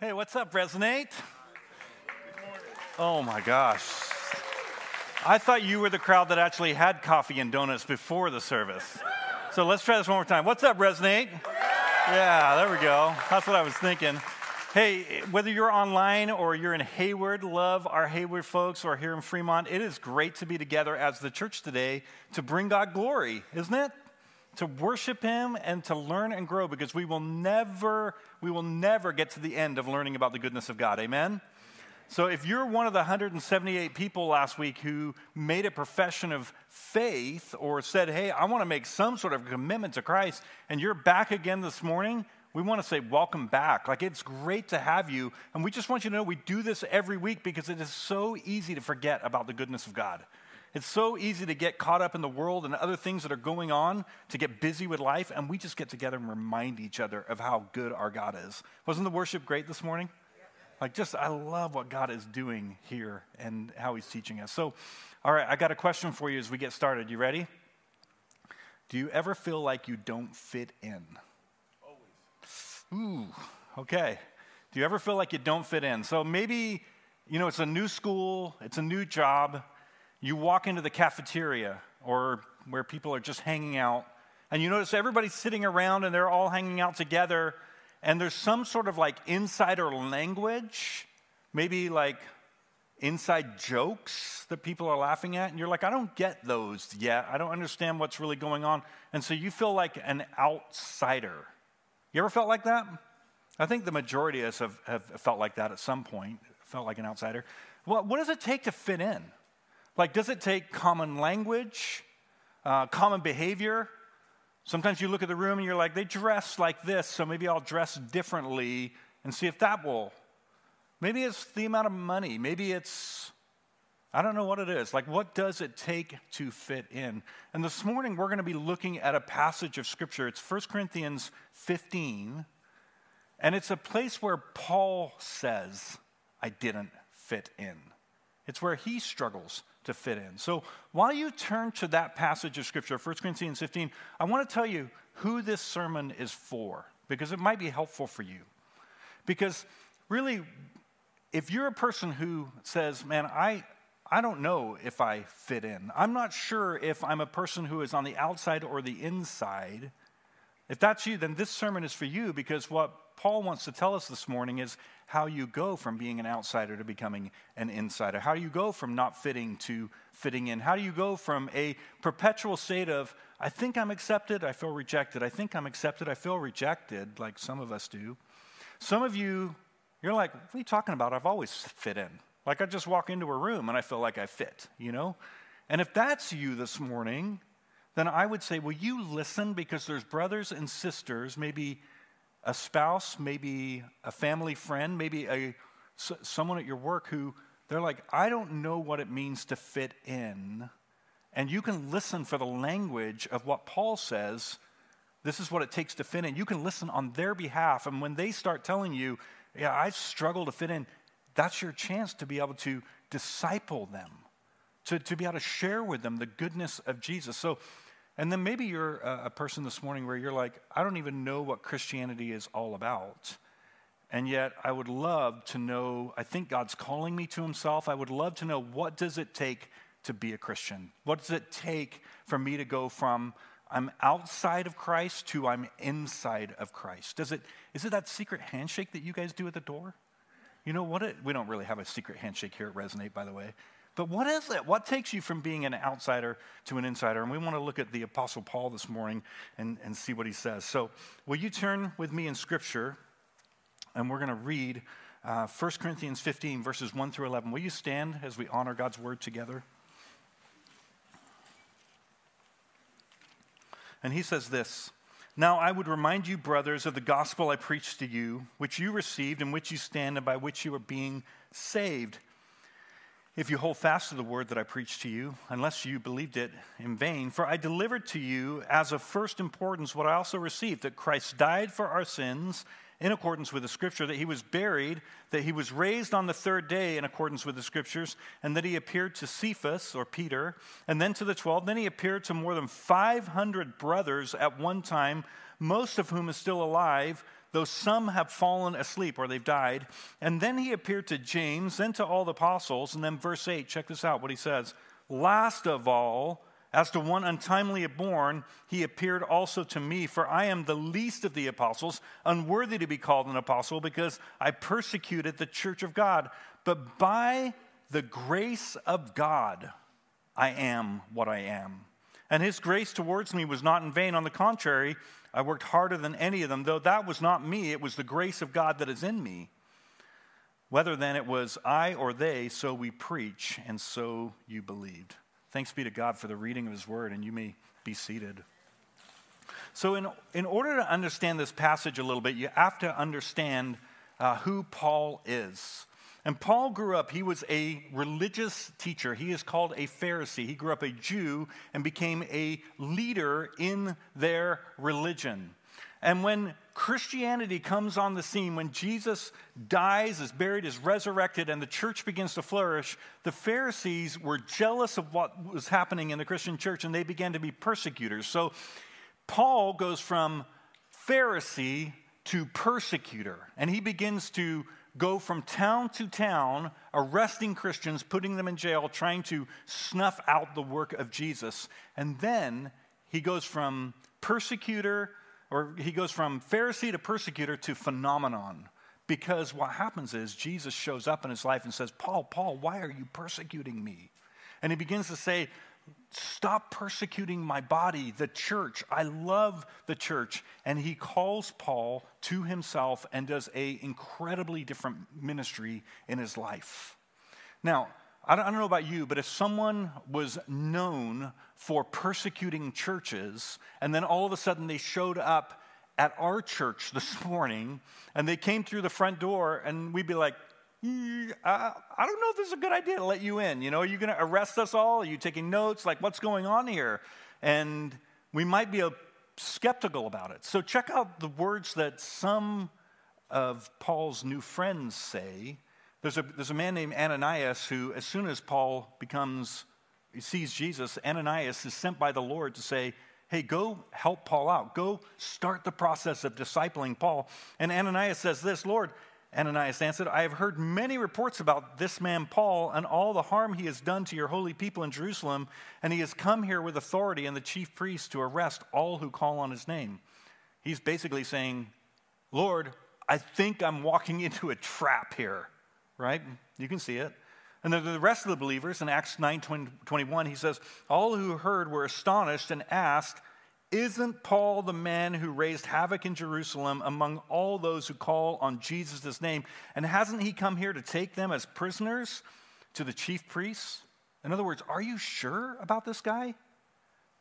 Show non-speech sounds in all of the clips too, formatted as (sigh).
Hey, what's up, Resonate? Oh my gosh. I thought you were the crowd that actually had coffee and donuts before the service. So let's try this one more time. What's up, Resonate? Yeah, there we go. That's what I was thinking. Hey, whether you're online or you're in Hayward, love our Hayward folks, or here in Fremont, it is great to be together as the church today to bring God glory, isn't it? To worship Him and to learn and grow because we will never, we will never get to the end of learning about the goodness of God. Amen? So, if you're one of the 178 people last week who made a profession of faith or said, Hey, I want to make some sort of commitment to Christ, and you're back again this morning, we want to say, Welcome back. Like, it's great to have you. And we just want you to know we do this every week because it is so easy to forget about the goodness of God. It's so easy to get caught up in the world and other things that are going on, to get busy with life, and we just get together and remind each other of how good our God is. Wasn't the worship great this morning? Like, just, I love what God is doing here and how He's teaching us. So, all right, I got a question for you as we get started. You ready? Do you ever feel like you don't fit in? Always. Ooh, okay. Do you ever feel like you don't fit in? So maybe, you know, it's a new school, it's a new job. You walk into the cafeteria or where people are just hanging out, and you notice everybody's sitting around and they're all hanging out together and there's some sort of like insider language, maybe like inside jokes that people are laughing at, and you're like, I don't get those yet. I don't understand what's really going on. And so you feel like an outsider. You ever felt like that? I think the majority of us have, have felt like that at some point, felt like an outsider. Well, what does it take to fit in? Like, does it take common language, uh, common behavior? Sometimes you look at the room and you're like, they dress like this, so maybe I'll dress differently and see if that will. Maybe it's the amount of money. Maybe it's, I don't know what it is. Like, what does it take to fit in? And this morning, we're going to be looking at a passage of Scripture. It's 1 Corinthians 15, and it's a place where Paul says, I didn't fit in. It's where he struggles to fit in. So while you turn to that passage of Scripture, 1 Corinthians 15, I want to tell you who this sermon is for, because it might be helpful for you. Because really, if you're a person who says, Man, I, I don't know if I fit in, I'm not sure if I'm a person who is on the outside or the inside. If that's you, then this sermon is for you because what Paul wants to tell us this morning is how you go from being an outsider to becoming an insider. How do you go from not fitting to fitting in? How do you go from a perpetual state of, I think I'm accepted, I feel rejected. I think I'm accepted, I feel rejected, like some of us do. Some of you, you're like, what are you talking about? I've always fit in. Like I just walk into a room and I feel like I fit, you know? And if that's you this morning, then I would say, will you listen? Because there's brothers and sisters, maybe a spouse, maybe a family friend, maybe a, someone at your work who they're like, I don't know what it means to fit in. And you can listen for the language of what Paul says. This is what it takes to fit in. You can listen on their behalf. And when they start telling you, yeah, I struggle to fit in, that's your chance to be able to disciple them, to, to be able to share with them the goodness of Jesus. So and then maybe you're a, person this morning where you're like, I don't even know what Christianity is all about. And yet I would love to know, I think God's calling me to himself. I would love to know what does it take to be a Christian? What does it take for me to go from I'm outside of Christ to I'm inside of Christ? Does it, is it that secret handshake that you guys do at the door? You know what? It, we don't really have a secret handshake here at Resonate, by the way. But what is it? What takes you from being an outsider to an insider? And we want to look at the Apostle Paul this morning and, and see what he says. So, will you turn with me in Scripture? And we're going to read uh, 1 Corinthians 15, verses 1 through 11. Will you stand as we honor God's word together? And he says this Now I would remind you, brothers, of the gospel I preached to you, which you received, in which you stand, and by which you are being saved if you hold fast to the word that I preached to you, unless you believed it in vain. For I delivered to you as of first importance what I also received that Christ died for our sins in accordance with the scripture, that he was buried, that he was raised on the third day in accordance with the scriptures, and that he appeared to Cephas or Peter, and then to the twelve. Then he appeared to more than 500 brothers at one time, most of whom are still alive though some have fallen asleep or they've died. And then he appeared to James, then to all the apostles. And then verse 8, check this out what he says. Last of all, as to one untimely born, he appeared also to me, for I am the least of the apostles, unworthy to be called an apostle, because I persecuted the church of God. But by the grace of God, I am what I am. And his grace towards me was not in vain. On the contrary, I worked harder than any of them, though that was not me, it was the grace of God that is in me. Whether then it was I or they, so we preach, and so you believed. Thanks be to God for the reading of his word, and you may be seated. So, in, in order to understand this passage a little bit, you have to understand uh, who Paul is. And Paul grew up, he was a religious teacher. He is called a Pharisee. He grew up a Jew and became a leader in their religion. And when Christianity comes on the scene, when Jesus dies, is buried, is resurrected, and the church begins to flourish, the Pharisees were jealous of what was happening in the Christian church and they began to be persecutors. So Paul goes from Pharisee to persecutor, and he begins to go from town to town, arresting Christians, putting them in jail, trying to snuff out the work of Jesus. And then he goes from persecutor, or he goes from Pharisee to persecutor to phenomenon. Because what happens is Jesus shows up in his life and says, Paul, Paul, why are you persecuting me? And he begins to say, Stop persecuting my body, the church. I love the church. And he calls Paul to himself and does a incredibly different ministry in his life. Now, I don't, know about you, but if someone was known for persecuting churches and then all of a sudden they showed up at our church this morning and they came through the front door and we'd be like, I, don't know if this is a good idea to let you in. You know, are you going to arrest us all? Are you taking notes? Like, what's going on here? And we might be a, skeptical about it. So, check out the words that some of Paul's new friends say. There's a, there's a man named Ananias who, as soon as Paul becomes, sees Jesus, Ananias is sent by the Lord to say, Hey, go help Paul out. Go start the process of discipling Paul. And Ananias says this Lord, Ananias answered, I have heard many reports about this man Paul and all the harm he has done to your holy people in Jerusalem, and he has come here with authority and the chief priests to arrest all who call on his name. He's basically saying, Lord, I think I'm walking (laughs) into a trap here, right? You can see it. And then the rest of the believers in Acts 9 21, he says, All who heard were astonished and asked, isn't Paul the man who raised havoc in Jerusalem among all those who call on Jesus' name? And hasn't he come here to take them as prisoners to the chief priests? In other words, are you sure about this guy?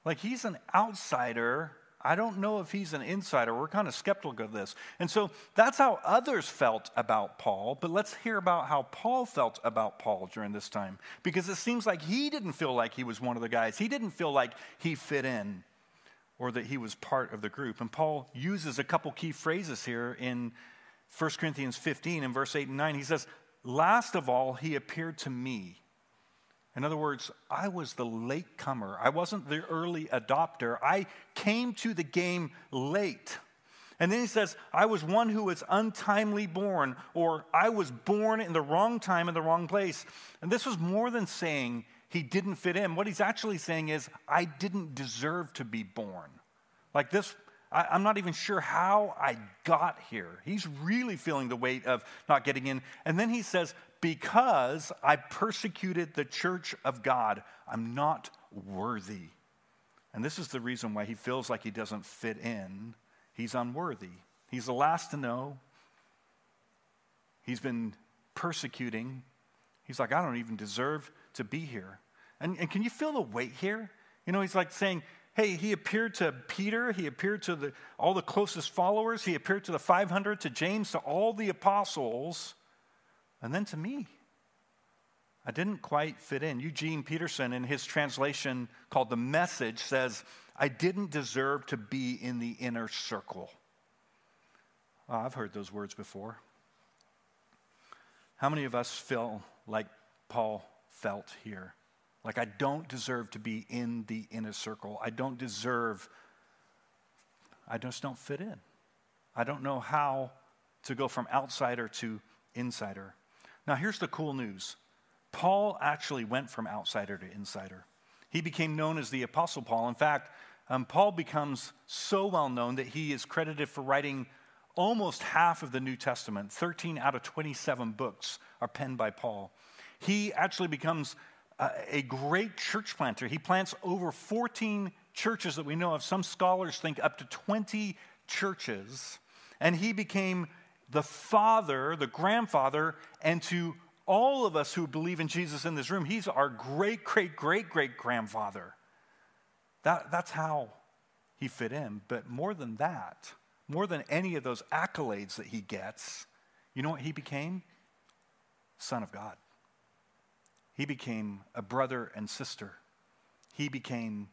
Like, he's an outsider. I don't know if he's an insider. We're kind of skeptical of this. And so that's how others felt about Paul. But let's hear about how Paul felt about Paul during this time. Because it seems like he didn't feel like he was one of the guys, he didn't feel like he fit in or that he was part of the group. And Paul uses a couple key phrases here in 1 Corinthians 15 in verse 8 and 9. He says, Last of all, he appeared to me. In other words, I was the late comer. I wasn't the early adopter. I came to the game late. And then he says, I was one who was untimely born, or I was born in the wrong time in the wrong place. And this was more than saying he didn't fit in. What he's actually saying is, I didn't deserve to be born. Like this, I, I'm not even sure how I got here. He's really feeling the weight of not getting in. And then he says, Because I persecuted the church of God, I'm not worthy. And this is the reason why he feels like he doesn't fit in. He's unworthy. He's the last to know. He's been persecuting. He's like, I don't even deserve to be here. And, and can you feel the weight here? You know, he's like saying, hey, he appeared to Peter, he appeared to the, all the closest followers, he appeared to the 500, to James, to all the apostles, and then to me. I didn't quite fit in. Eugene Peterson, in his translation called The Message, says, I didn't deserve to be in the inner circle. Oh, I've heard those words before. How many of us feel like Paul felt here? Like, I don't deserve to be in the inner circle. I don't deserve, I just don't fit in. I don't know how to go from outsider to insider. Now, here's the cool news Paul actually went from outsider to insider. He became known as the Apostle Paul. In fact, um, Paul becomes so well known that he is credited for writing almost half of the New Testament. 13 out of 27 books are penned by Paul. He actually becomes a, great church planter. He plants over 14 churches that we know of. Some scholars think up to 20 churches. And he became the father, the grandfather, and to all of us who believe in Jesus in this room, he's our great, great, great, great grandfather. That, that's how he fit in. But more than that, more than any of those accolades that he gets, you know what he became? Son of God. He became a brother and sister. He became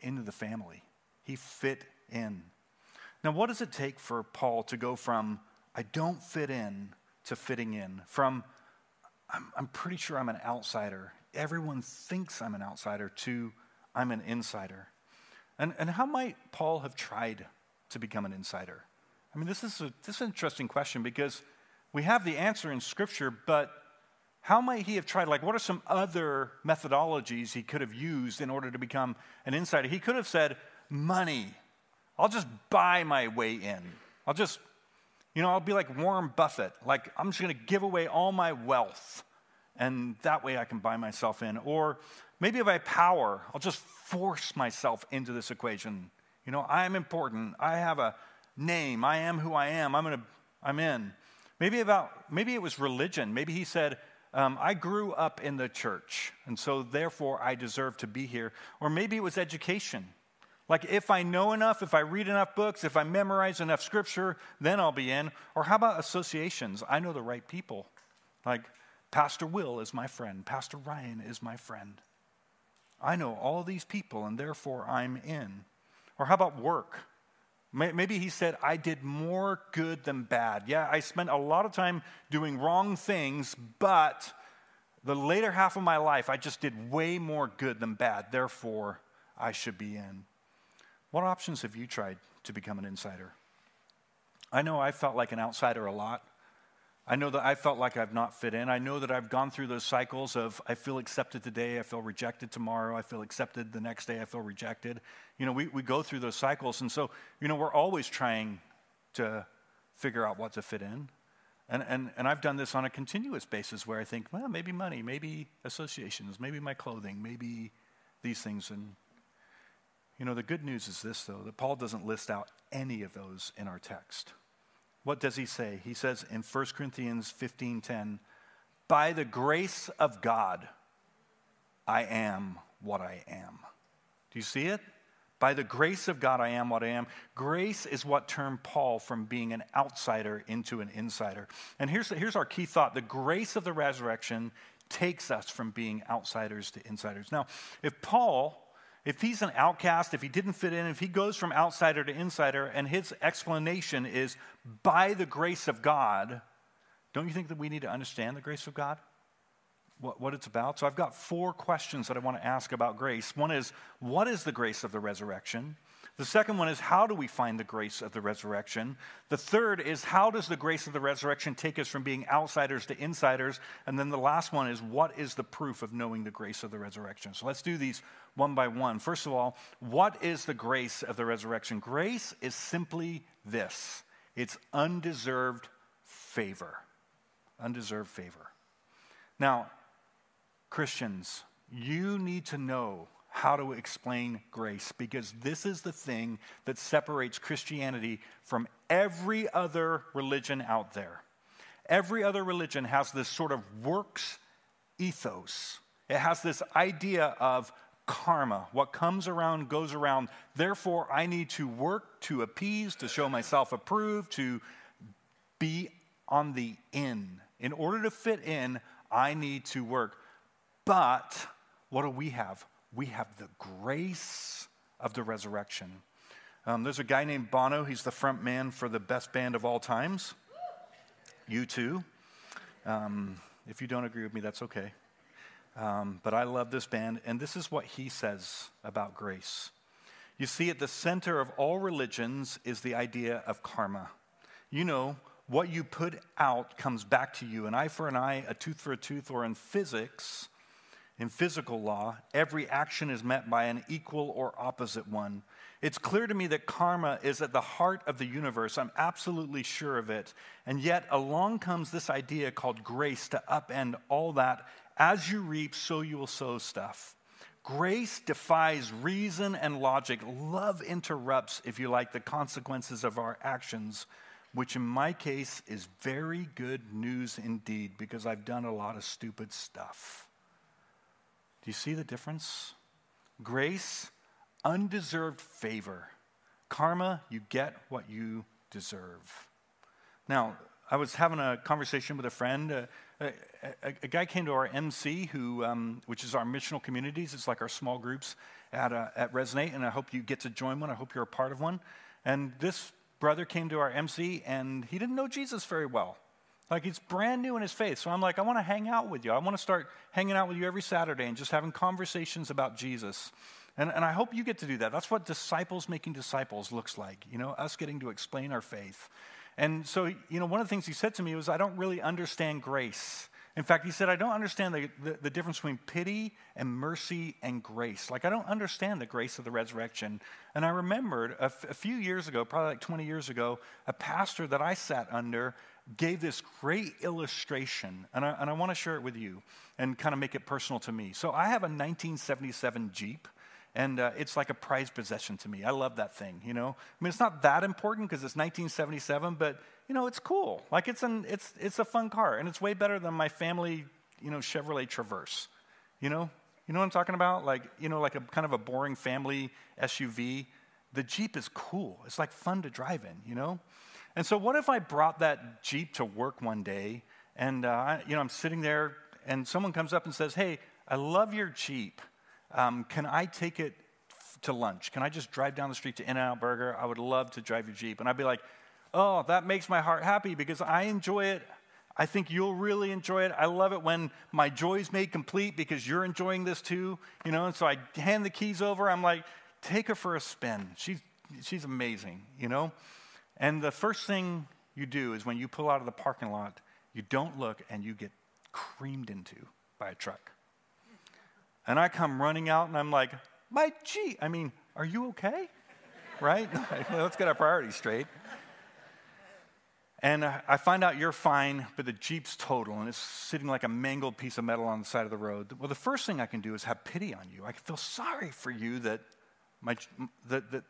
into the family. He fit in. Now, what does it take for Paul to go from I don't fit in to fitting in? From I'm, I'm pretty sure I'm an outsider. Everyone thinks I'm an outsider to I'm an insider. And, and how might Paul have tried to become an insider? I mean, this is, a, this is an interesting question because we have the answer in Scripture, but how might he have tried? Like, what are some other methodologies he could have used in order to become an insider? He could have said, money. I'll just buy my way in. I'll just, you know, I'll be like Warren Buffett. Like, I'm just going to give away all my wealth, and that way I can buy myself in. Or maybe if I power, I'll just force myself into this equation. You know, I am important. I have a name. I am who I am. I'm going to, I'm in. Maybe about, maybe it was religion. Maybe he said, um, I grew up in the church, and so therefore I deserve to be here. Or maybe it was education. Like, if I know enough, if I read enough books, if I memorize enough scripture, then I'll be in. Or how about associations? I know the right people. Like, Pastor Will is my friend, Pastor Ryan is my friend. I know all these people, and therefore I'm in. Or how about work? Maybe he said, I did more good than bad. Yeah, I spent a lot of time doing wrong things, but the later half of my life, I just did way more good than bad. Therefore, I should be in. What options have you tried to become an insider? I know I felt like an outsider a lot. I know that I felt like I've not fit in. I know that I've gone through those cycles of I feel accepted today, I feel rejected tomorrow, I feel accepted the next day, I feel rejected. You know, we, we go through those cycles. And so, you know, we're always trying to figure out what to fit in. And, and, and I've done this on a continuous basis where I think, well, maybe money, maybe associations, maybe my clothing, maybe these things. And, you know, the good news is this, though, that Paul doesn't list out any of those in our text. What does he say? He says in 1 Corinthians 15:10, "By the grace of God, I am what I am." Do you see it? By the grace of God, I am what I am. Grace is what turned Paul from being an outsider into an insider. And here's, here's our key thought the grace of the resurrection takes us from being outsiders to insiders. Now, if Paul if he's an outcast, if he didn't fit in, if he goes from outsider to insider, and his explanation is by the grace of God, don't you think that we need to understand the grace of God? What, what it's about? So I've got four questions that I want to ask about grace. One is, what is the grace of the resurrection? The second one is, how do we find the grace of the resurrection? The third is, how does the grace of the resurrection take us from being outsiders to insiders? And then the last one is, what is the proof of knowing the grace of the resurrection? So let's do these one by one. First of all, what is the grace of the resurrection? Grace is simply this it's undeserved favor. Undeserved favor. Now, Christians, you need to know how to explain grace because this is the thing that separates Christianity from every other religion out there. Every other religion has this sort of works ethos, it has this idea of karma. What comes around goes around. Therefore, I need to work to appease, to show myself approved, to be on the in. In order to fit in, I need to work. But what do we have? we have the grace of the resurrection. Um, there's a guy named Bono. He's the front man for the best band of all times. U2. Um, if you don't agree with me, that's okay. Um, but I love this band, and this is what he says about grace. You see, at the center of all religions is the idea of karma. You know, what you put out comes back to you. An eye for an eye, a tooth for a tooth, or in physics, in physical law, every action is met by an equal or opposite one. It's clear to me that karma is at the heart of the universe. I'm absolutely sure of it. And yet, along comes this idea called grace to upend all that. As you reap, so you will sow stuff. Grace defies reason and logic. Love interrupts, if you like, the consequences of our actions, which in my case is very good news indeed because I've done a lot of stupid stuff. Do you see the difference? Grace, undeserved favor. Karma, you get what you deserve. Now, I was having a conversation with a friend. Uh, a, a, a, guy came to our MC, who, um, which is our missional communities. It's like our small groups at, uh, at Resonate, and I hope you get to join one. I hope you're a part of one. And this brother came to our MC, and he didn't know Jesus very well. Like he's brand new in his faith. So I'm like, I want to hang out with you. I want to start hanging out with you every Saturday and just having conversations about Jesus. And, and I hope you get to do that. That's what disciples making disciples looks like, you know, us getting to explain our faith. And so, you know, one of the things he said to me was, I don't really understand grace. In fact, he said, I don't understand the, the, the, difference between pity and mercy and grace. Like, I don't understand the grace of the resurrection. And I remembered a, f- a few years ago, probably like 20 years ago, a pastor that I sat under gave this great illustration, and I, and I want to share it with you and kind of make it personal to me. So I have a 1977 Jeep, and uh, it's like a prized possession to me. I love that thing, you know? I mean, it's not that important because it's 1977, but, you know, it's cool. Like, it's, an, it's, it's a fun car, and it's way better than my family, you know, Chevrolet Traverse, you know? You know what I'm talking about? Like, you know, like a kind of a boring family SUV. The Jeep is cool. It's like fun to drive in, you know? And so, what if I brought that Jeep to work one day and, uh, you know, I'm sitting there and someone comes up and says, Hey, I love your Jeep. Um, can I take it to lunch? Can I just drive down the street to In N Out Burger? I would love to drive your Jeep. And I'd be like, Oh, that makes my heart happy because I enjoy it. I think you'll really enjoy it. I love it when my joy is made complete because you're enjoying this too, you know. And so I hand the keys over. I'm like, take her for a spin. She's she's amazing, you know. And the first thing you do is when you pull out of the parking lot, you don't look and you get creamed into by a truck. And I come running out and I'm like, my G, I mean, are you okay? right? (laughs) Let's get our priorities straight. And uh, I find out you're fine, but the Jeep's total and it's sitting like a mangled piece of metal on the side of the road. Well, the first thing I can do is have pity on you. I can feel sorry for you that, my, that, that,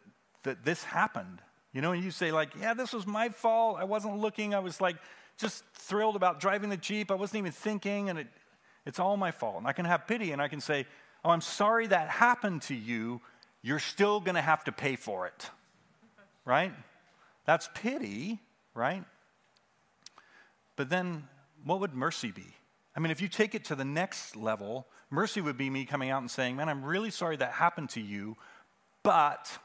that this happened. You know, and you say, like, yeah, this was my fault. I wasn't looking. I was like just thrilled about driving the Jeep. I wasn't even thinking, and it, it's all my fault. And I can have pity and I can say, oh, I'm sorry that happened to you. You're still going to have to pay for it. Right? That's pity, right? But then what would mercy be? I mean, if you take it to the next level, mercy would be me coming out and saying, Man, I'm really sorry that happened to you, but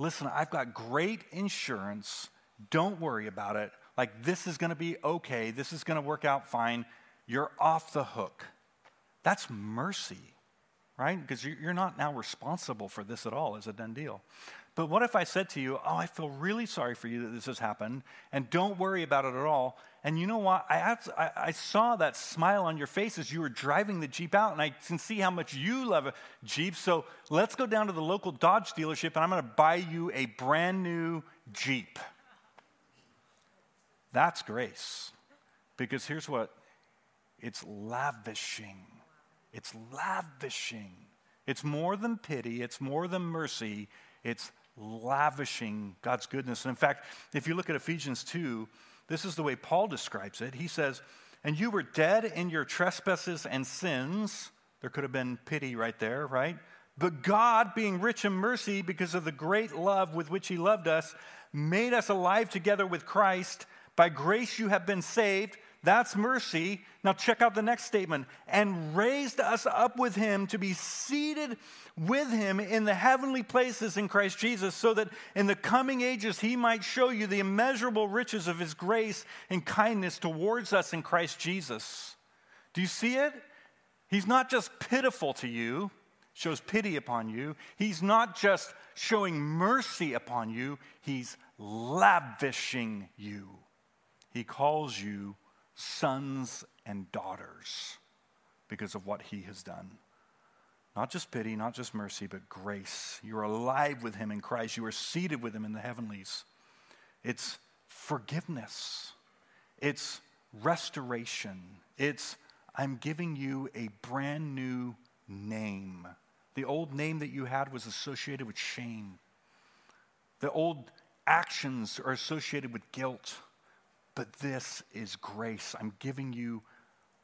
listen, I've got great insurance. Don't worry about it. Like, this is going to be okay. This is going to work out fine. You're off the hook. That's mercy, right? Because you're not now responsible for this at all as a done deal. But what if I said to you, Oh, I feel really sorry for you that this has happened, and don't worry about it at all. And you know what? I, I, I saw that smile on your face as you were driving the Jeep out, and I can see how much you love a Jeep. So let's go down to the local Dodge dealership, and I'm going to buy you a brand new Jeep. That's grace. Because here's what it's lavishing. It's lavishing. It's more than pity, it's more than mercy, it's lavishing God's goodness. And in fact, if you look at Ephesians 2, this is the way Paul describes it. He says, And you were dead in your trespasses and sins. There could have been pity right there, right? But God, being rich in mercy because of the great love with which He loved us, made us alive together with Christ. By grace you have been saved that's mercy. Now, check out the next statement and raised us up with him to be seated with him in the heavenly places in Christ Jesus, so that in the coming ages he might show you the immeasurable riches of his grace and kindness towards us in Christ Jesus. Do you see it? He's not just pitiful to you, shows pity upon you. He's not just showing mercy upon you, He's lavishing you. He calls you sons and daughters because of what He has done. Not just pity, not just mercy, but grace. You're alive with Him in Christ. You are seated with Him in the heavenlies. It's forgiveness, it's restoration, it's I'm giving you a brand new name. The old name that you had was associated with shame. The old actions are associated with guilt. But this is grace. I'm giving you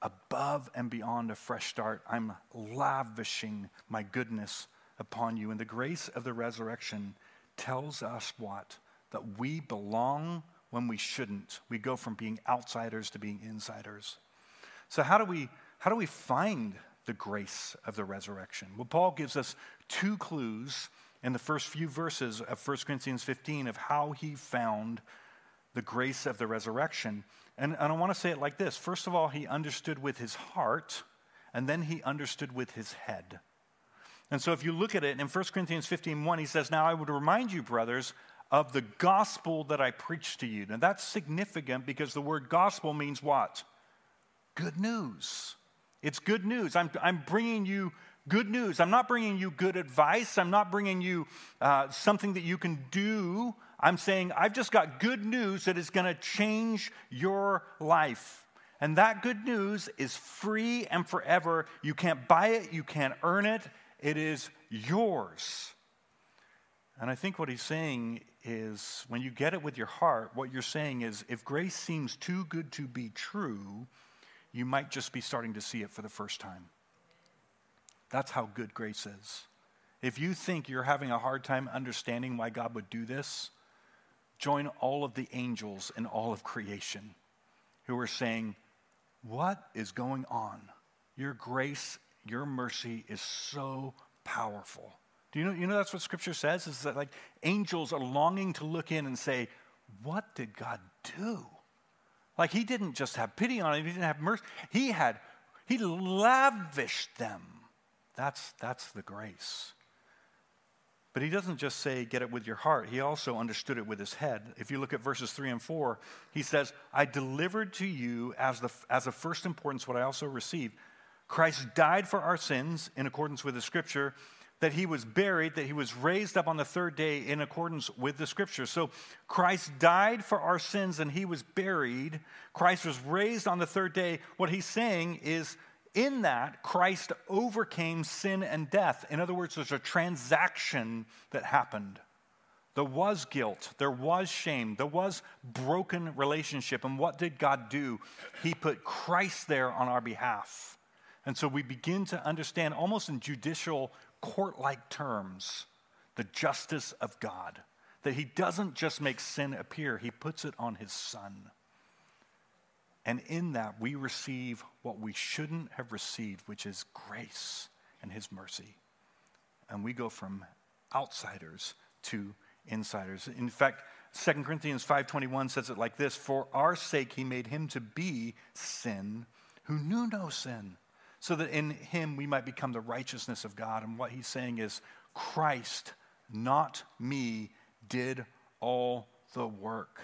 above and beyond a fresh start. I'm lavishing my goodness upon you. And the grace of the resurrection tells us what? That we belong when we shouldn't. We go from being outsiders to being insiders. So, how do we, how do we find the grace of the resurrection? Well, Paul gives us two clues in the first few verses of 1 Corinthians 15 of how he found the grace of the resurrection. And, and I want to say it like this First of all, he understood with his heart, and then he understood with his head. And so if you look at it in 1 Corinthians 15 1, he says, Now I would remind you, brothers, of the gospel that I preached to you. Now that's significant because the word gospel means what? Good news. It's good news. I'm, I'm bringing you good news. I'm not bringing you good advice. I'm not bringing you uh, something that you can do. I'm saying I've just got good news that is going to change your life. And that good news is free and forever. You can't buy it, you can't earn it. It is yours. And I think what he's saying is when you get it with your heart, what you're saying is if grace seems too good to be true, you might just be starting to see it for the first time. That's how good grace is. If you think you're having a hard time understanding why God would do this, join all of the angels in all of creation who are saying, What is going on? Your grace, your mercy is so powerful. Do you know, you know that's what scripture says? Is that like angels are longing to look in and say, What did God do? Like he didn't just have pity on them, he didn't have mercy. He had, he lavished them. That's, that's the grace. But he doesn't just say, get it with your heart. He also understood it with his head. If you look at verses 3 and 4, he says, I delivered to you as, the, as of first importance what I also received. Christ died for our sins in accordance with the scripture, that he was buried, that he was raised up on the third day in accordance with the scripture. So Christ died for our sins and he was buried. Christ was raised on the third day. What he's saying is, in that, Christ overcame sin and death. In other words, there's a transaction that happened. There was guilt, there was shame, there was broken relationship. And what did God do? He put Christ there on our behalf. And so we begin to understand, almost in judicial court like terms, the justice of God. That He doesn't just make sin appear, He puts it on His Son. And in that, we receive what we shouldn't have received, which is grace and His mercy. And we go from outsiders to insiders. In fact, 2 Corinthians 5:21 says it like this, "For our sake he made him to be sin who knew no sin, so that in him we might become the righteousness of God." And what he's saying is Christ, not me, did all the work.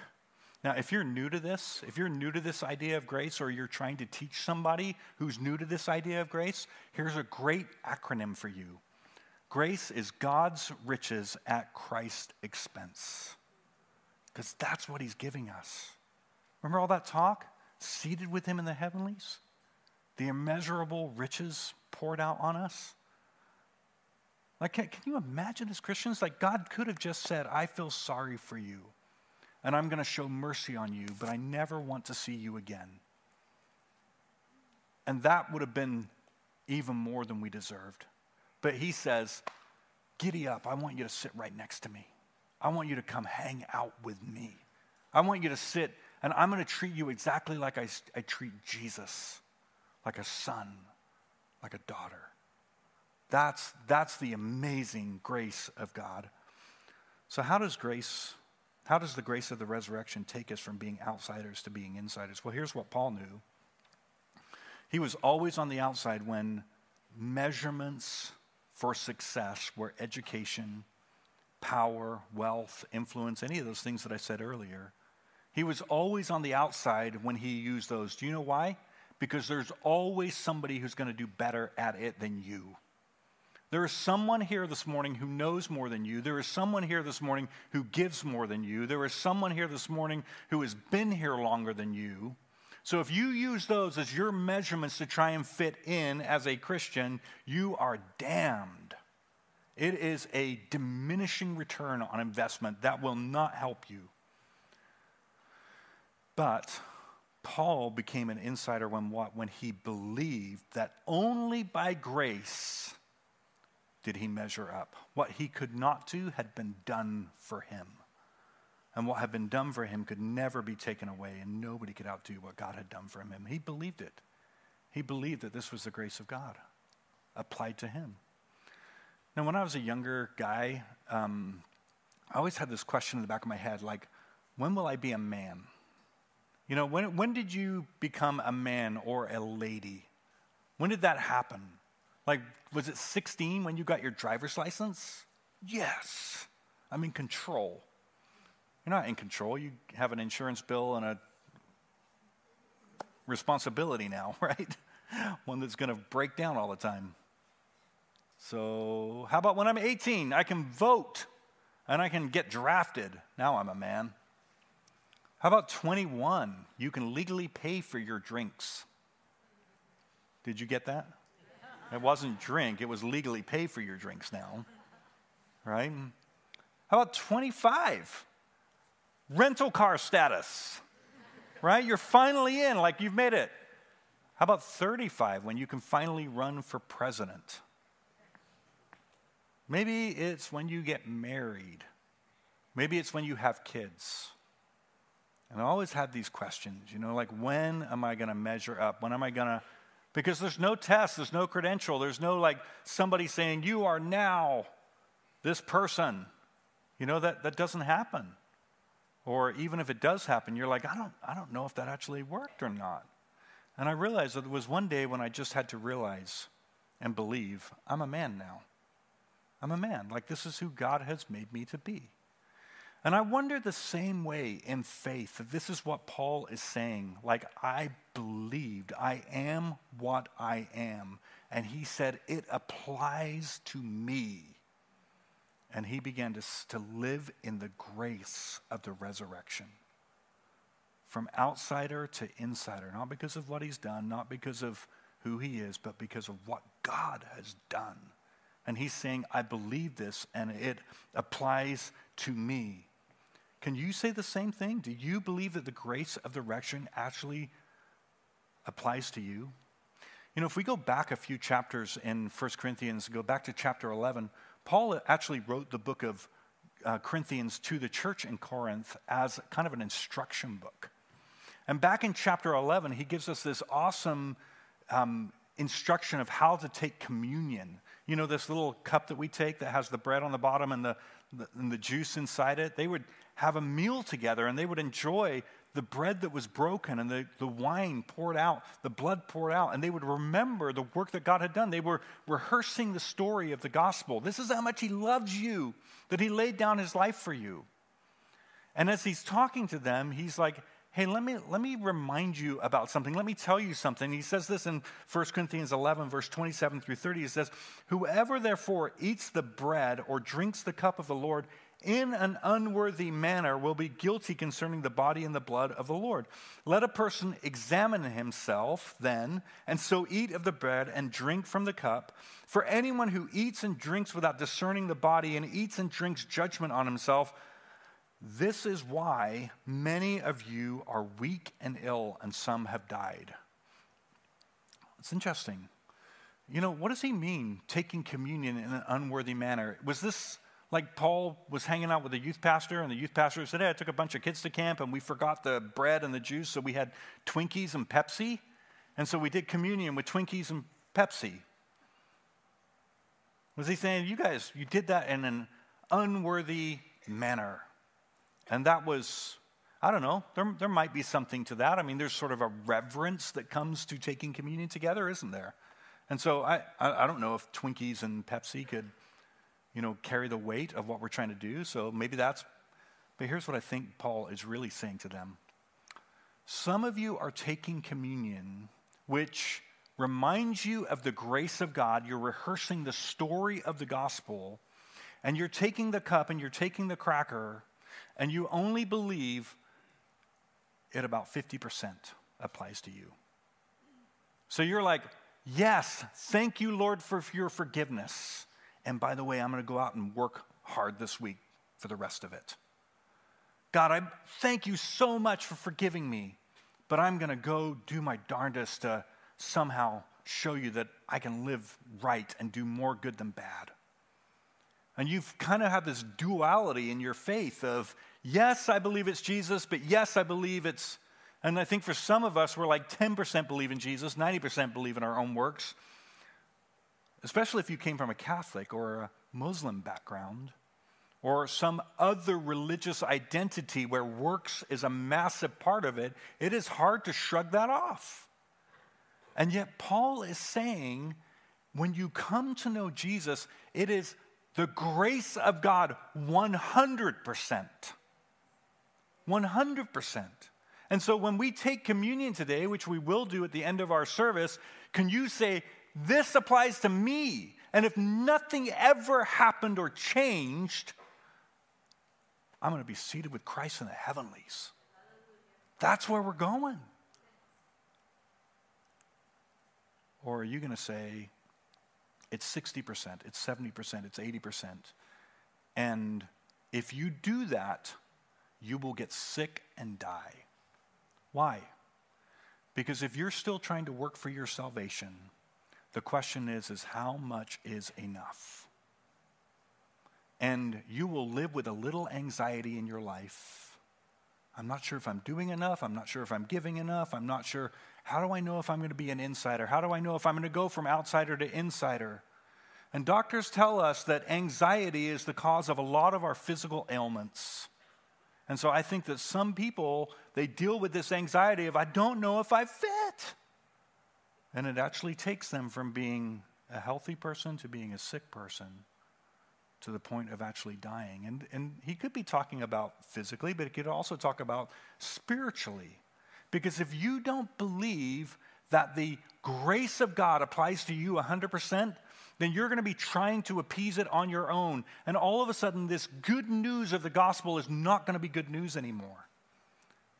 Now, if you're new to this, if you're new to this idea of grace, or you're trying to teach somebody who's new to this idea of grace, here's a great acronym for you Grace is God's riches at Christ's expense. Because that's what he's giving us. Remember all that talk? Seated with him in the heavenlies? The immeasurable riches poured out on us? Like, can, can you imagine as Christians? Like, God could have just said, I feel sorry for you and I'm going to show mercy on you, but I never want to see you again. And that would have been even more than we deserved. But he says, Giddy up. I want you to sit right next to me. I want you to come hang out with me. I want you to sit, and I'm going to treat you exactly like I, I treat Jesus, like a son, like a daughter. That's, that's the amazing grace of God. So, how does grace how does the grace of the resurrection take us from being outsiders to being insiders? Well, here's what Paul knew he was always on the outside when measurements for success were education, power, wealth, influence, any of those things that I said earlier. He was always on the outside when he used those. Do you know why? Because there's always somebody who's going to do better at it than you. There is someone here this morning who knows more than you. There is someone here this morning who gives more than you. There is someone here this morning who has been here longer than you. So if you use those as your measurements to try and fit in as a Christian, you are damned. It is a diminishing return on investment that will not help you. But Paul became an insider when what? When he believed that only by grace did he measure up. What he could not do had been done for him. And what had been done for him could never be taken away, and nobody could outdo what God had done for him. He believed it. He believed that this was the grace of God applied to him. Now, when I was a younger guy, um, I always had this question in the back of my head like, when will I be a man? You know, when, when did you become a man or a lady? When did that happen? Like, was it 16 when you got your driver's license? Yes. I'm in control. You're not in control. You have an insurance bill and a responsibility now, (laughs) right? One that's going to break down all the time. So, how about when I'm 18? I can vote and I can get drafted. Now I'm a man. How about 21? You can legally pay for your drinks. Did you get that? It wasn't drink, it was legally pay for your drinks now. Right? How about 25? Rental car status. Right? You're finally in, like you've made it. How about 35 when you can finally run for president? Maybe it's when you get married. Maybe it's when you have kids. And I always had these questions, you know, like when am I going to measure up? When am I going to because there's no test, there's no credential, there's no like somebody saying, You are now this person. You know, that, that doesn't happen. Or even if it does happen, you're like, I don't, I don't know if that actually worked or not. And I realized that there was one day when I just had to realize and believe I'm a man now. I'm a man. Like, this is who God has made me to be. And I wonder the same way in faith this is what Paul is saying. Like, I believed, I am what I am. And he said, it applies to me. And he began to, to live in the grace of the resurrection. From outsider to insider, not because of what he's done, not because of who he is, but because of what God has done. And he's saying, I believe this, and it applies to me. Can you say the same thing? Do you believe that the grace of the resurrection actually applies to you? You know, if we go back a few chapters in 1 Corinthians, go back to chapter 11, Paul actually wrote the book of uh, Corinthians to the church in Corinth as kind of an instruction book. And back in chapter 11, he gives us this awesome um, instruction of how to take communion. You know, this little cup that we take that has the bread on the bottom and the, the, and the juice inside it? They would have a meal together and they would enjoy the bread that was broken and the, the wine poured out, the blood poured out, and they would remember the work that God had done. They were rehearsing the story of the gospel. This is how much He loves you, that He laid down His life for you. And as He's talking to them, He's like, hey, let me, let me remind you about something. Let me tell you something. He says this in 1 Corinthians 11, verse 27 through 30. He says, Whoever therefore eats the bread or drinks the cup of the Lord in an unworthy manner will be guilty concerning the body and the blood of the Lord. Let a person examine himself then, and so eat of the bread and drink from the cup. For anyone who eats and drinks without discerning the body and eats and drinks judgment on himself, this is why many of you are weak and ill, and some have died. It's interesting. You know, what does he mean, taking communion in an unworthy manner? Was this like Paul was hanging out with a youth pastor, and the youth pastor said, Hey, I took a bunch of kids to camp, and we forgot the bread and the juice, so we had Twinkies and Pepsi. And so we did communion with Twinkies and Pepsi. Was he saying, You guys, you did that in an unworthy manner? And that was, I don't know, there, there might be something to that. I mean, there's sort of a reverence that comes to taking communion together, isn't there? And so I, I, I don't know if Twinkies and Pepsi could, you know, carry the weight of what we're trying to do. So maybe that's, but here's what I think Paul is really saying to them. Some of you are taking communion, which reminds you of the grace of God. You're rehearsing the story of the gospel, and you're taking the cup and you're taking the cracker, and you only believe it about 50% applies to you. So you're like, Yes, thank you, Lord, for your forgiveness. And by the way, I'm going to go out and work hard this week for the rest of it. God, I thank you so much for forgiving me, but I'm going to go do my darndest to somehow show you that I can live right and do more good than bad. And you've kind of had this duality in your faith of, yes, I believe it's Jesus, but yes, I believe it's and I think for some of us, we're like 10% believe in Jesus, 90% believe in our own works, especially if you came from a Catholic or a Muslim background or some other religious identity where works is a massive part of it. It is hard to shrug that off. And yet, Paul is saying when you come to know Jesus, it is the grace of God 100%. 100%. And so when we take communion today, which we will do at the end of our service, can you say, This applies to me? And if nothing ever happened or changed, I'm going to be seated with Christ in the heavenlies. That's where we're going. Or are you going to say, it's 60%, it's 70%, it's 80%? And if you do that, you will get sick and die. Why? Because if you're still trying to work for your salvation, the question is is how much is enough? And you will live with a little anxiety in your life. I'm not sure if I'm doing enough. I'm not sure if I'm giving enough. I'm not sure. How do I know if I'm going to be an insider? How do I know if I'm going to go from outsider to insider? And doctors tell us that anxiety is the cause of a lot of our physical ailments. And so I think that some people, they deal with this anxiety of, I don't know if I fit. And it actually takes them from being a healthy person to being a sick person to the point of actually dying. And, and he could be talking about physically, but he could also talk about spiritually. Because if you don't believe that the grace of God applies to you 100%, then you're going to be trying to appease it on your own. And all of a sudden, this good news of the gospel is not going to be good news anymore.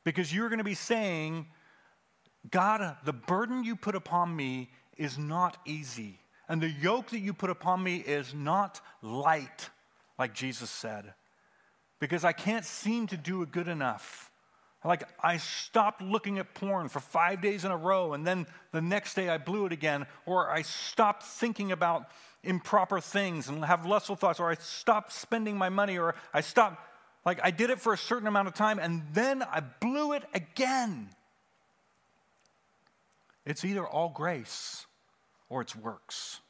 Because you're going to be saying, God, the burden you put upon me is not easy. And the yoke that you put upon me is not light, like Jesus said. Because I can't seem to do it good enough. Like, I stopped looking at porn for five days in a row, and then the next day I blew it again. Or I stopped thinking about improper things and have lustful thoughts. Or I stopped spending my money. Or I stopped, like, I did it for a certain amount of time, and then I blew it again. It's either all grace or it's works.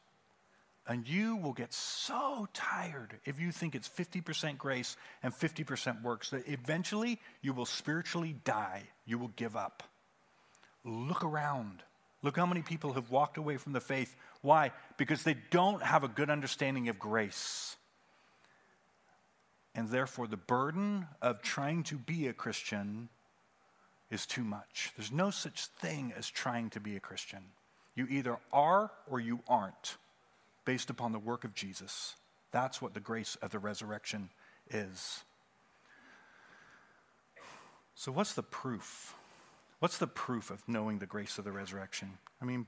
And you will get so tired if you think it's 50% grace and 50% works that eventually you will spiritually die. You will give up. Look around. Look how many people have walked away from the faith. Why? Because they don't have a good understanding of grace. And therefore, the burden of trying to be a Christian is too much. There's no such thing as trying to be a Christian. You either are or you aren't based upon the work of Jesus. That's what the grace of the resurrection is. So, what's the proof? What's the proof of knowing the grace of the resurrection? I mean,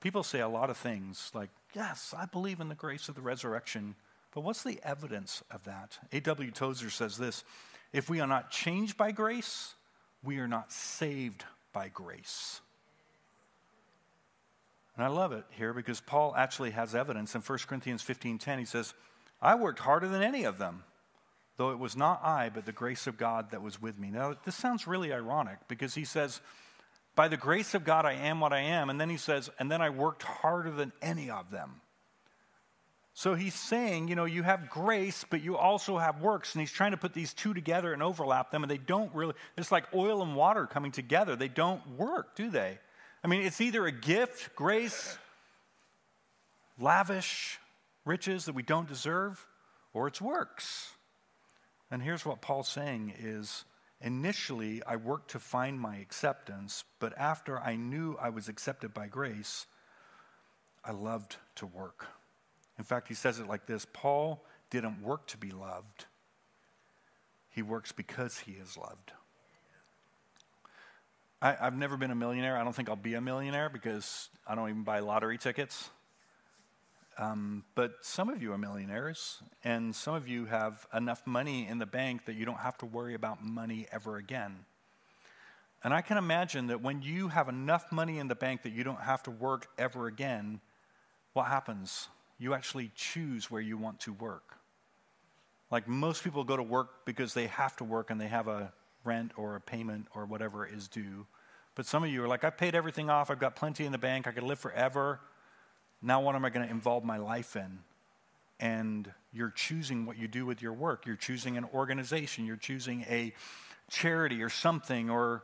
people say a lot of things like, yes, I believe in the grace of the resurrection, but what's the evidence of that? A.W. Tozer says this if we are not changed by grace, we are not saved by grace. And I love it here because Paul actually has evidence in 1 Corinthians 15:10. He says, "I worked harder than any of them, though it was not I, but the grace of God that was with me." Now, this sounds really ironic because he says, "By the grace of God I am what I am," and then he says, "And then I worked harder than any of them." So he's saying, you know, you have grace, but you also have works. And he's trying to put these two together and overlap them, and they don't really, it's like oil and water coming together. They don't work, do they? I mean, it's either a gift, grace, lavish riches that we don't deserve, or it's works. And here's what Paul's saying is initially I worked to find my acceptance, but after I knew I was accepted by grace, I loved to work. In fact, he says it like this Paul didn't work to be loved, he works because he is loved. I, have never been a millionaire. I don't think I'll be a millionaire because I don't even buy lottery tickets. Um, but some of you are millionaires, and some of you have enough money in the bank that you don't have to worry about money ever again. And I can imagine that when you have enough money in the bank that you don't have to work ever again, what happens? You actually choose where you want to work. Like most people go to work because they have to work and they have a rent or a payment or whatever is due. But some of you are like, I've paid everything off, I've got plenty in the bank, I could live forever. Now, what am I going to involve my life in? And you're choosing what you do with your work. You're choosing an organization, you're choosing a charity or something, or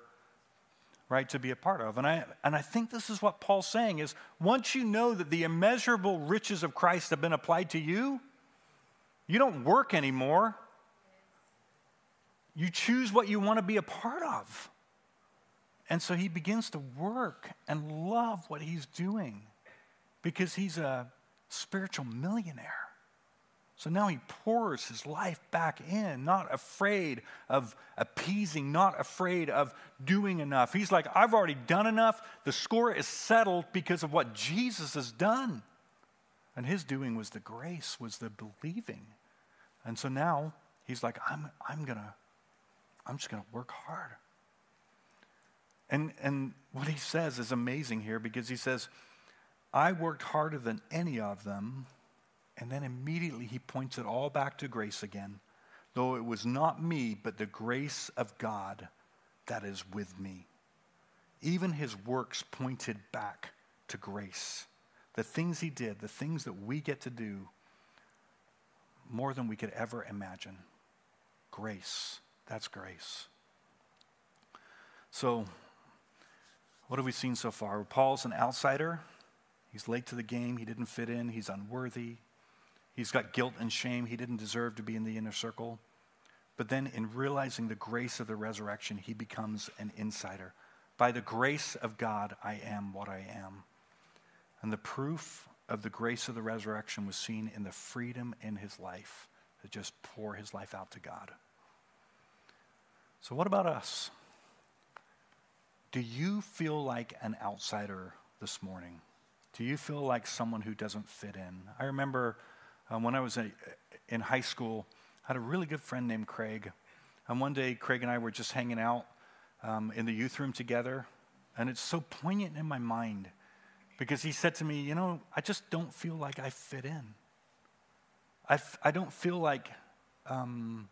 right to be a part of. And I and I think this is what Paul's saying is once you know that the immeasurable riches of Christ have been applied to you, you don't work anymore. You choose what you want to be a part of. And so he begins to work and love what he's doing because he's a spiritual millionaire. So now he pours his life back in, not afraid of appeasing, not afraid of doing enough. He's like, I've already done enough. The score is settled because of what Jesus has done. And his doing was the grace, was the believing. And so now he's like, I'm, I'm gonna, I'm just gonna work hard. And, and what he says is amazing here because he says, I worked harder than any of them. And then immediately he points it all back to grace again. Though it was not me, but the grace of God that is with me. Even his works pointed back to grace. The things he did, the things that we get to do, more than we could ever imagine. Grace. That's grace. So, what have we seen so far? Paul's an outsider. He's late to the game. He didn't fit in. He's unworthy. He's got guilt and shame. He didn't deserve to be in the inner circle. But then, in realizing the grace of the resurrection, he becomes an insider. By the grace of God, I am what I am. And the proof of the grace of the resurrection was seen in the freedom in his life to just pour his life out to God. So, what about us? Do you feel like an outsider this morning? Do you feel like someone who doesn't fit in? I remember uh, when I was a, in high school, I had a really good friend named Craig. And one day, Craig and I were just hanging out um, in the youth room together. And it's so poignant in my mind because he said to me, You know, I just don't feel like I fit in. I f- I don't feel like um,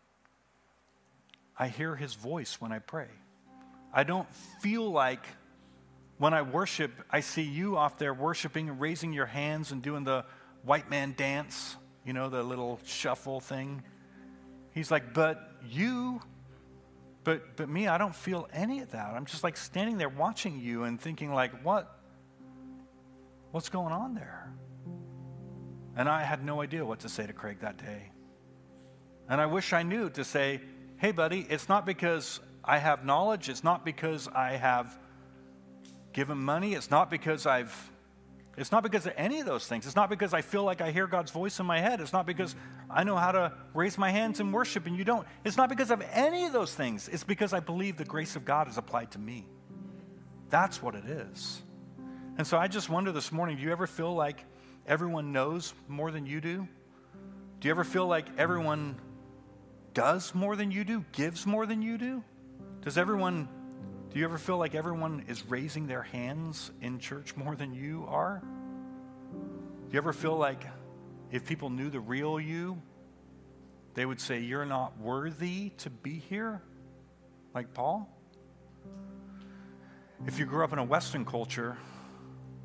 I hear his voice when I pray. I don't feel like when I worship, I see you off there worshiping and raising your hands and doing the white man dance, you know, the little shuffle thing. He's like, but you, but but me, I don't feel any of that. I'm just like standing there watching you and thinking like, what? What's going on there? And I had no idea what to say to Craig that day. And I wish I knew to say, hey, buddy, it's not because I have knowledge. It's not because I have given money. It's not because I've it's not because of any of those things. It's not because I feel like I hear God's voice in my head. It's not because I know how to raise my hands in worship and you don't. It's not because of any of those things. It's because I believe the grace of God is applied to me. That's what it is. And so I just wonder this morning do you ever feel like everyone knows more than you do? Do you ever feel like everyone does more than you do, gives more than you do? Does everyone, do you ever feel like everyone is raising their hands in church more than you are? Do you ever feel like if people knew the real you, they would say, You're not worthy to be here? Like Paul? If you grew up in a Western culture,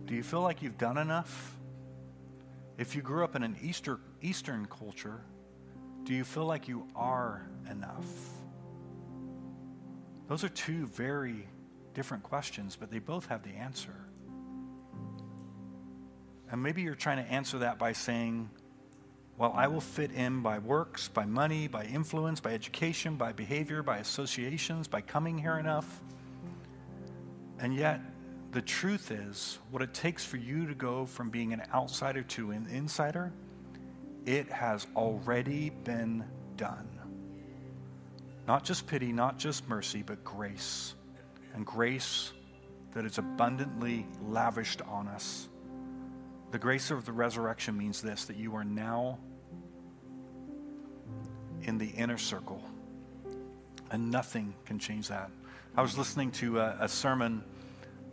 do you feel like you've done enough? If you grew up in an Easter, Eastern culture, do you feel like you are enough? Those are two very different questions, but they both have the answer. And maybe you're trying to answer that by saying, well, I will fit in by works, by money, by influence, by education, by behavior, by associations, by coming here enough. And yet, the truth is, what it takes for you to go from being an outsider to an insider, it has already been done. Not just pity, not just mercy, but grace. And grace that is abundantly lavished on us. The grace of the resurrection means this that you are now in the inner circle, and nothing can change that. I was listening to a, a sermon.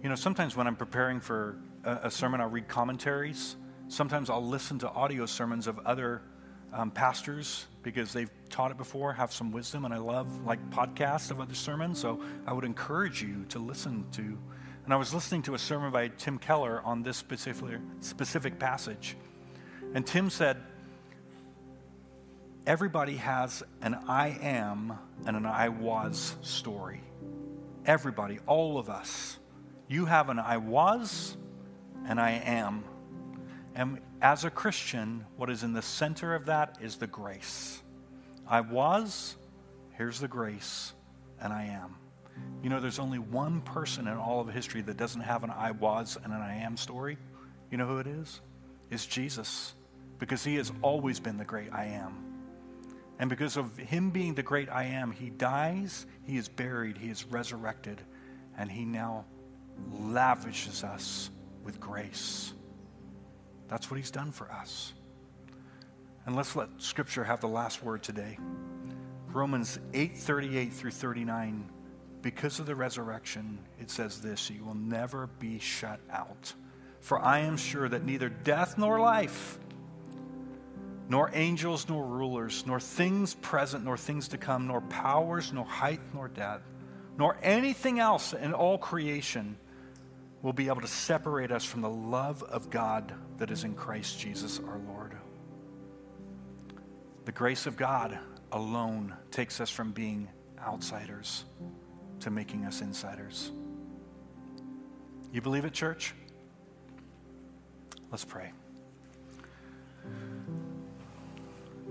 You know, sometimes when I'm preparing for a, a, sermon, I'll read commentaries. Sometimes I'll listen to audio sermons of other um, pastors because they've taught it before, have some wisdom, and I love like podcasts of other sermons. So I would encourage you to listen to and I was listening to a sermon by Tim Keller on this specific, specific passage. And Tim said, Everybody has an I am and an I was story. Everybody, all of us. You have an I was and I am. And as a Christian, what is in the center of that is the grace. I was, here's the grace, and I am. You know, there's only one person in all of history that doesn't have an I was and an I am story. You know who it is? It's Jesus. Because he has always been the great I am. And because of him being the great I am, he dies, he is buried, he is resurrected, and he now lavishes us with grace. That's what he's done for us. And let's let scripture have the last word today. Romans 8:38 through 39 because of the resurrection, it says this you will never be shut out. For I am sure that neither death nor life, nor angels nor rulers, nor things present nor things to come, nor powers, nor height nor depth, nor anything else in all creation will be able to separate us from the love of God that is in Christ Jesus our Lord. The grace of God alone takes us from being outsiders to making us insiders. You believe it, church? Let's pray.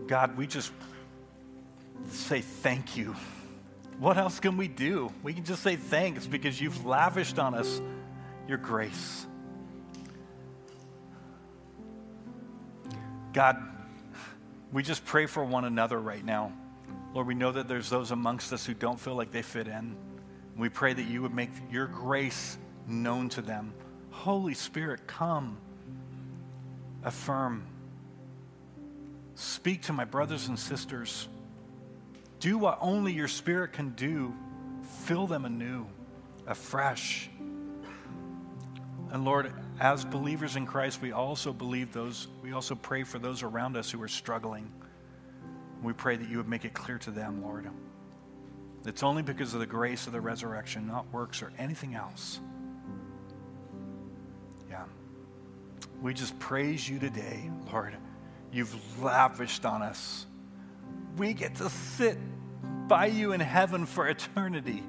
God, we just say thank you. What else can we do? We can just say thanks because you've lavished on us your grace. God, we just pray for one another right now. Lord, we know that there's those amongst us who don't feel like they fit in. We pray that you would make your grace known to them. Holy Spirit, come, affirm, speak to my brothers and sisters. Do what only your Spirit can do. Fill them anew, afresh. And Lord, as believers in Christ, we also believe those, we also pray for those around us who are struggling. We pray that you would make it clear to them, Lord. It's only because of the grace of the resurrection, not works or anything else. Yeah. We just praise you today, Lord. You've lavished on us. We get to sit by you in heaven for eternity.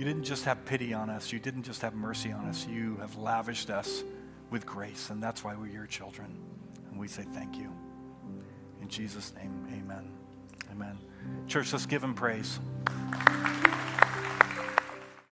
You didn't just have pity on us, you didn't just have mercy on us, you have lavished us with grace, and that's why we're your children. And we say thank you. In Jesus' name, amen. Amen. Church, let's give him praise.